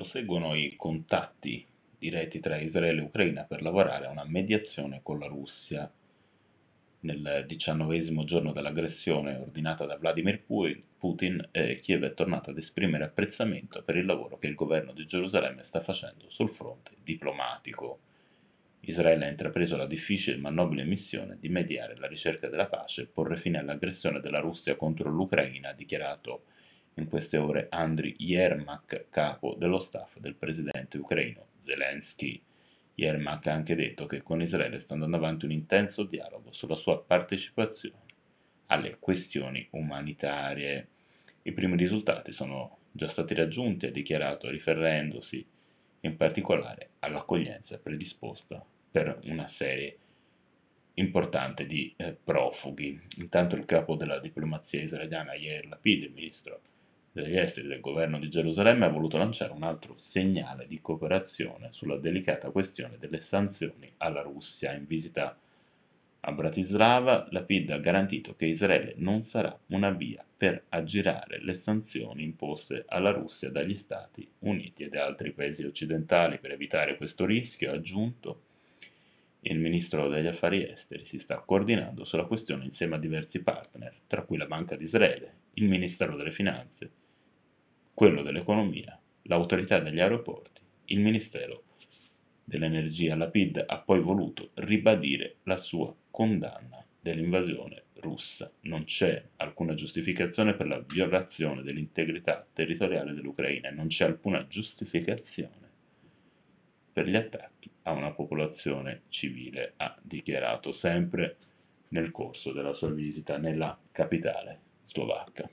Proseguono i contatti diretti tra Israele e Ucraina per lavorare a una mediazione con la Russia. Nel diciannovesimo giorno dell'aggressione ordinata da Vladimir Putin, eh, Kiev è tornata ad esprimere apprezzamento per il lavoro che il governo di Gerusalemme sta facendo sul fronte diplomatico. Israele ha intrapreso la difficile ma nobile missione di mediare la ricerca della pace e porre fine all'aggressione della Russia contro l'Ucraina, ha dichiarato in queste ore Andriy Yermak, capo dello staff del presidente ucraino Zelensky. Yermak ha anche detto che con Israele sta andando avanti un intenso dialogo sulla sua partecipazione alle questioni umanitarie. I primi risultati sono già stati raggiunti, ha dichiarato, riferendosi in particolare all'accoglienza predisposta per una serie importante di eh, profughi. Intanto il capo della diplomazia israeliana, Yair Lapid, il ministro degli esteri del governo di Gerusalemme, ha voluto lanciare un altro segnale di cooperazione sulla delicata questione delle sanzioni alla Russia. In visita a Bratislava, Lapid ha garantito che Israele non sarà una via per aggirare le sanzioni imposte alla Russia dagli Stati Uniti e da altri paesi occidentali. Per evitare questo rischio, ha aggiunto, il ministro degli affari esteri si sta coordinando sulla questione insieme a diversi partner, tra cui la Banca di Israele, il Ministero delle Finanze, quello dell'Economia, l'Autorità degli Aeroporti, il Ministero dell'Energia. La PID ha poi voluto ribadire la sua condanna dell'invasione russa. Non c'è alcuna giustificazione per la violazione dell'integrità territoriale dell'Ucraina e non c'è alcuna giustificazione per gli attacchi a una popolazione civile, ha dichiarato sempre nel corso della sua visita nella capitale slovacca.